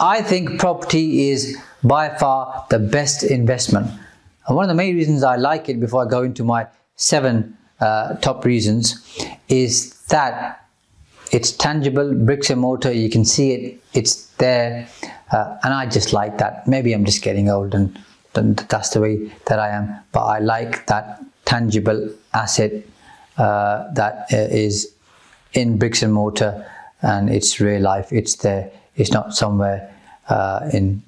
I think property is by far the best investment. And one of the main reasons I like it before I go into my seven uh, top reasons is that it's tangible, bricks and mortar, you can see it, it's there, uh, and I just like that. Maybe I'm just getting old and, that's the way that I am, but I like that tangible asset uh, that uh, in bricks and mortar and it's real life, it's there it's not somewhere uh, in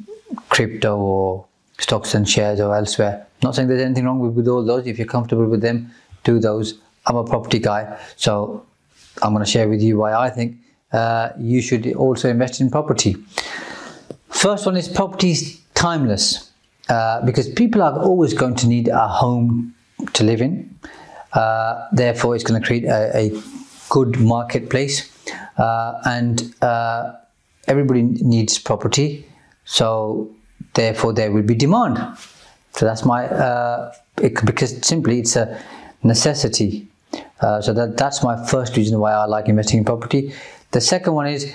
crypto or stocks and shares or elsewhere. Not saying there's anything wrong with, with all those. If you're comfortable with them, do those. I'm a property guy, so I'm going to share with you why I think uh, you should also invest in property. First one is property is timeless uh, because people are always going to need a home to live in. Uh, therefore, it's going to create a, a good marketplace uh, and uh, everybody needs property, so therefore there will be demand. So that's my uh, it, because simply it's a necessity. Uh, so that that's my first reason why I like investing in property. The second one is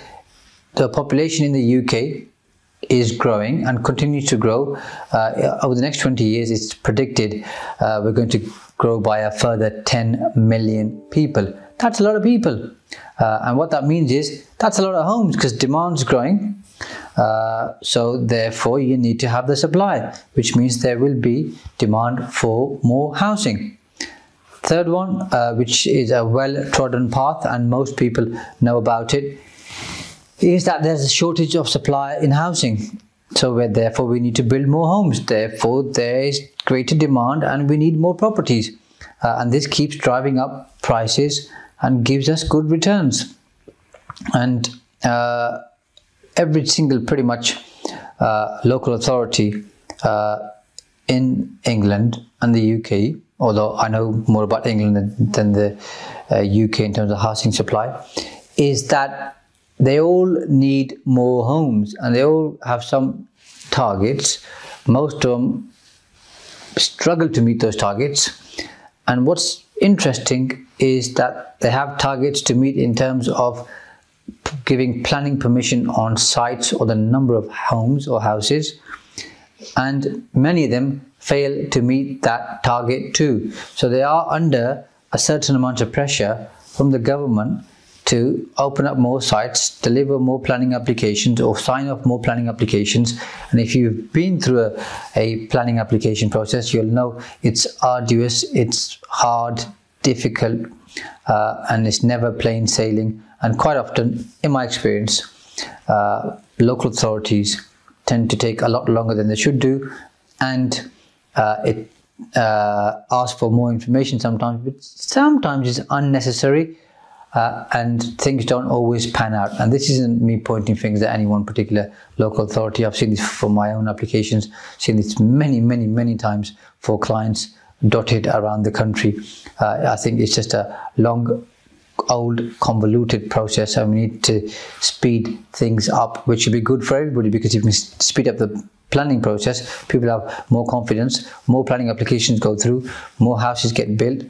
the population in the UK is growing and continues to grow. Uh, over the next 20 years, it's predicted uh, we're going to grow by a further 10 million people. That's a lot of people. Uh, and what that means is that's a lot of homes because demand's growing. Uh, so therefore you need to have the supply, which means there will be demand for more housing. Third one, uh, which is a well-trodden path and most people know about it, is that there's a shortage of supply in housing. So therefore we need to build more homes. Therefore there is greater demand and we need more properties. Uh, and this keeps driving up prices and gives us good returns. And uh, every single pretty much uh, local authority uh, in England and the UK, although I know more about England than the UK uh, in terms of housing supply, is that they all need more homes and they all have some targets. Most of them struggle to meet those targets. And what's interesting is that they have targets to meet in terms of giving planning permission on sites or the number of homes or houses. And many of them fail to meet that target too. So they are under a certain amount of pressure from the government to open up more sites, deliver more planning applications or sign off more planning applications. And if you've been through a, a planning application process, you'll know it's arduous, it's hard, difficult, uh, and it's never plain sailing. And quite often, in my experience, uh, local authorities tend to take a lot longer than they should do, and uh, it uh, asks for more information sometimes, but sometimes it's unnecessary uh, and things don't always pan out. And this isn't me pointing fingers at any one particular local authority. I've seen this for my own applications, seen this many, many, many times for clients dotted around the country. Uh, I think it's just a long, old, convoluted process, and we need to speed things up, which should be good for everybody because if we speed up the planning process, people have more confidence, more planning applications go through, more houses get built,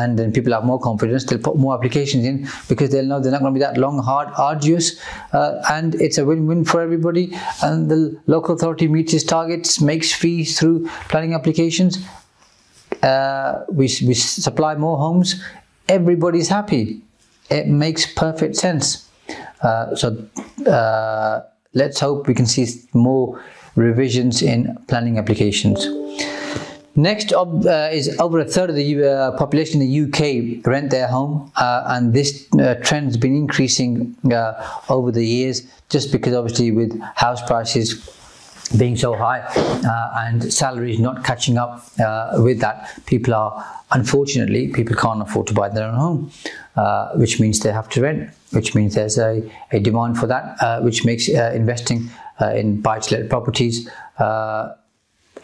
and then people have more confidence they'll put more applications in because they'll know they're not going to be that long hard arduous uh, and it's a win-win for everybody. And the local authority meets its targets makes fees through planning applications. Uh, we, we supply more homes. Everybody's happy. It makes perfect sense. Uh, so uh, let's hope we can see more revisions in planning applications Next up uh, is over a third of the uh, population in the UK rent their home, uh, and this uh, trend has been increasing uh, over the years just because obviously with house prices being so high uh, and salaries not catching up with that, people are unfortunately people can't afford to buy their own home, which means they have to rent. which means there's a, a demand for that, which makes investing in buy-to-let properties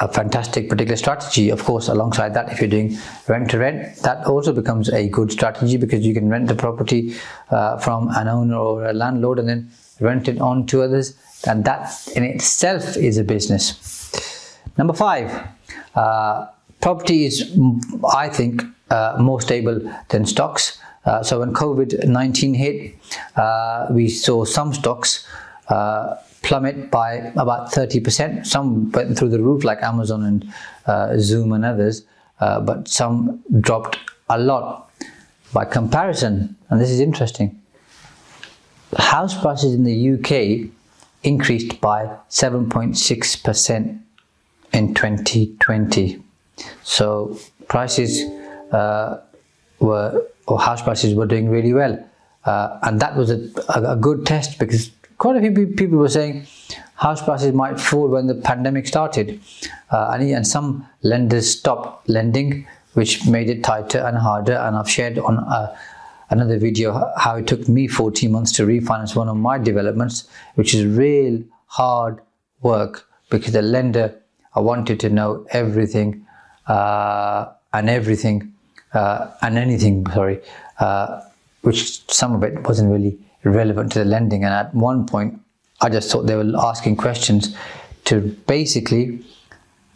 a fantastic particular strategy. Of course, alongside that, if you're doing rent to rent, that also becomes a good strategy because you can rent the property uh, from an owner or a landlord and then rent it on to others, and that in itself is a business. Number five, uh, property is, I think, uh, more stable than stocks. Uh, so when COVID 19 hit, uh, we saw some stocks uh, plummet by about 30%. Some went through the roof, like Amazon and uh, Zoom and others, uh, but some dropped a lot. By comparison, and this is interesting, house prices in the UK increased by 7.6% in 2020. So prices uh, were, or house prices were doing really well. Uh, and that was a, a, a, good test because quite a few people were saying house prices might fall when the pandemic started. Uh, and, and some lenders stopped lending, which made it tighter and harder. And I've shared on uh, another video how it took me 14 months to refinance one of my developments, which is real hard work because the lender I wanted to know everything uh, and everything uh, and anything, sorry, uh, which some of it wasn't really relevant to the lending. And at one point, I just thought they were asking questions to basically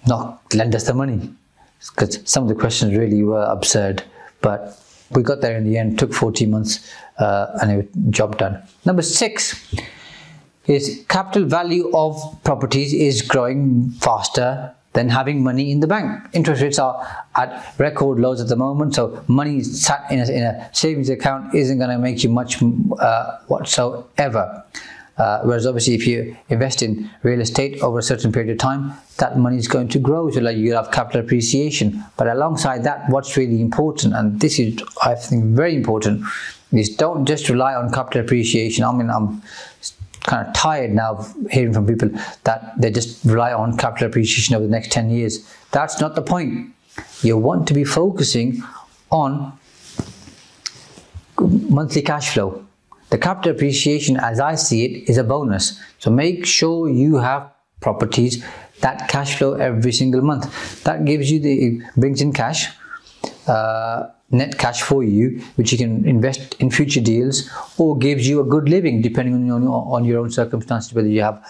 not lend us the money because some of the questions really were absurd. But we got there in the end, took 14 months, uh, and it job done. Number six is capital value of properties is growing faster than having money in the bank. Interest rates are at record lows at the moment, so money sat in a, in a savings account isn't going to make you much uh, whatsoever. Uh, whereas obviously if you invest in real estate over a certain period of time, that money is going to grow. So like you have capital appreciation. But alongside that, what's really important, and this is I think very important, is don't just rely on capital appreciation. I mean, I'm kind of tired now of hearing from people that they just rely on capital appreciation over the next 10 years. That's not the point. You want to be focusing on monthly cash flow. The capital appreciation, as I see it, is a bonus. So make sure you have properties that cash flow every single month. That gives you the brings in cash. Uh, net cash for you, which you can invest in future deals or gives you a good living depending on your, on your own circumstances, whether you have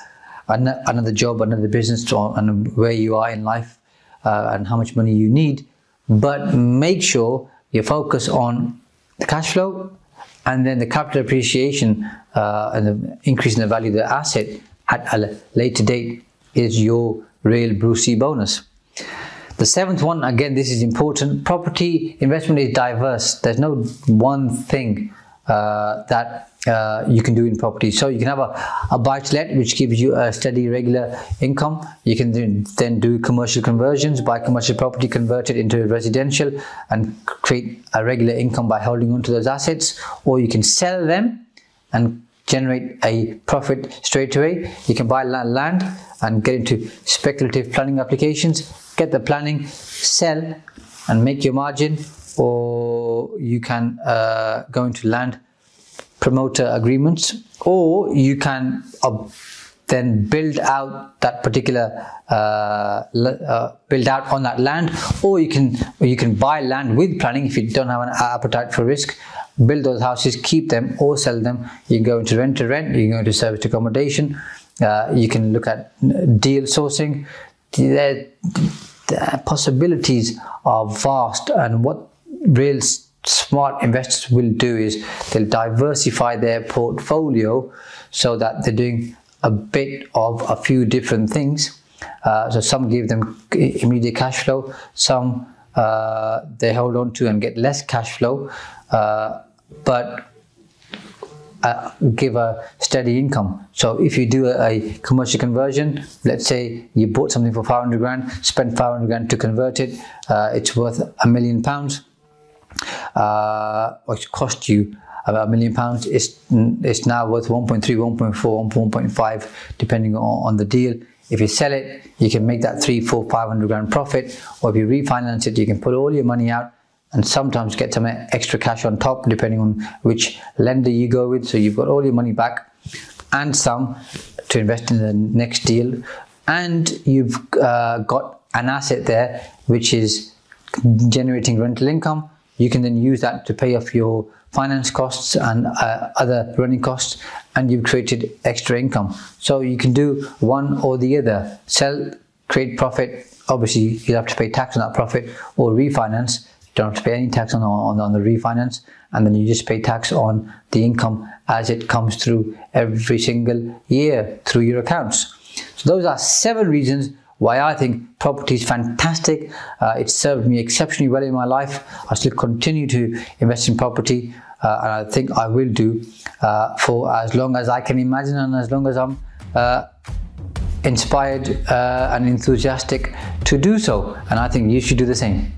another job, another business, and where you are in life uh, and how much money you need. But make sure you focus on the cash flow and then the capital appreciation uh, and the increase in the value of the asset at a later date is your real Brucey bonus. The seventh one, again, this is important. Property investment is diverse. There's no one thing uh, that uh, you can do in property. So you can have a, a buy to let, which gives you a steady, regular income. You can then, do commercial conversions, buy commercial property, convert it into residential, and create a regular income by holding on to those assets. Or you can sell them and generate a profit straight away. You can buy land and get into speculative planning applications get the planning, sell and make your margin, or you can uh, go into land promoter agreements, or you can uh, then build out that particular uh, uh, build out on that land, or you can you can buy land with planning if you don't have an appetite for risk. Build those houses, keep them, or sell them. You can go into rent to rent. You can go into service accommodation. Uh, you can look at deal sourcing. There, the possibilities are vast and what real smart investors will do is they'll diversify their portfolio so that they're doing a bit of a few different things uh, so some give them immediate cash flow some uh, they hold on to and get less cash flow uh, but uh, give a steady income. So if you do a, a, commercial conversion, let's say you bought something for 500 grand, spent 500 grand to convert it, uh, it's worth a million pounds, uh, which cost you about a million pounds. It's, it's now worth 1.3, 1.4, 1.5, depending on, on the deal. If you sell it, you can make that three, four, 500 grand profit, or if you refinance it, you can put all your money out and sometimes get some extra cash on top depending on which lender you go with. So you've got all your money back and some to invest in the next deal, and you've uh, got an asset there which is generating rental income. You can then use that to pay off your finance costs and uh, other running costs, and you've created extra income. So you can do one or the other. Sell, create profit. Obviously, you have to pay tax on that profit, or refinance don't pay any tax on, on, on the refinance and then you just pay tax on the income as it comes through every single year through your accounts. So those are seven reasons why I think property is fantastic. Uh, it served me exceptionally well in my life. I still continue to invest in property, uh, and I think I will do uh, for as long as I can imagine and as long as I'm uh, inspired uh, and enthusiastic to do so. And I think you should do the same.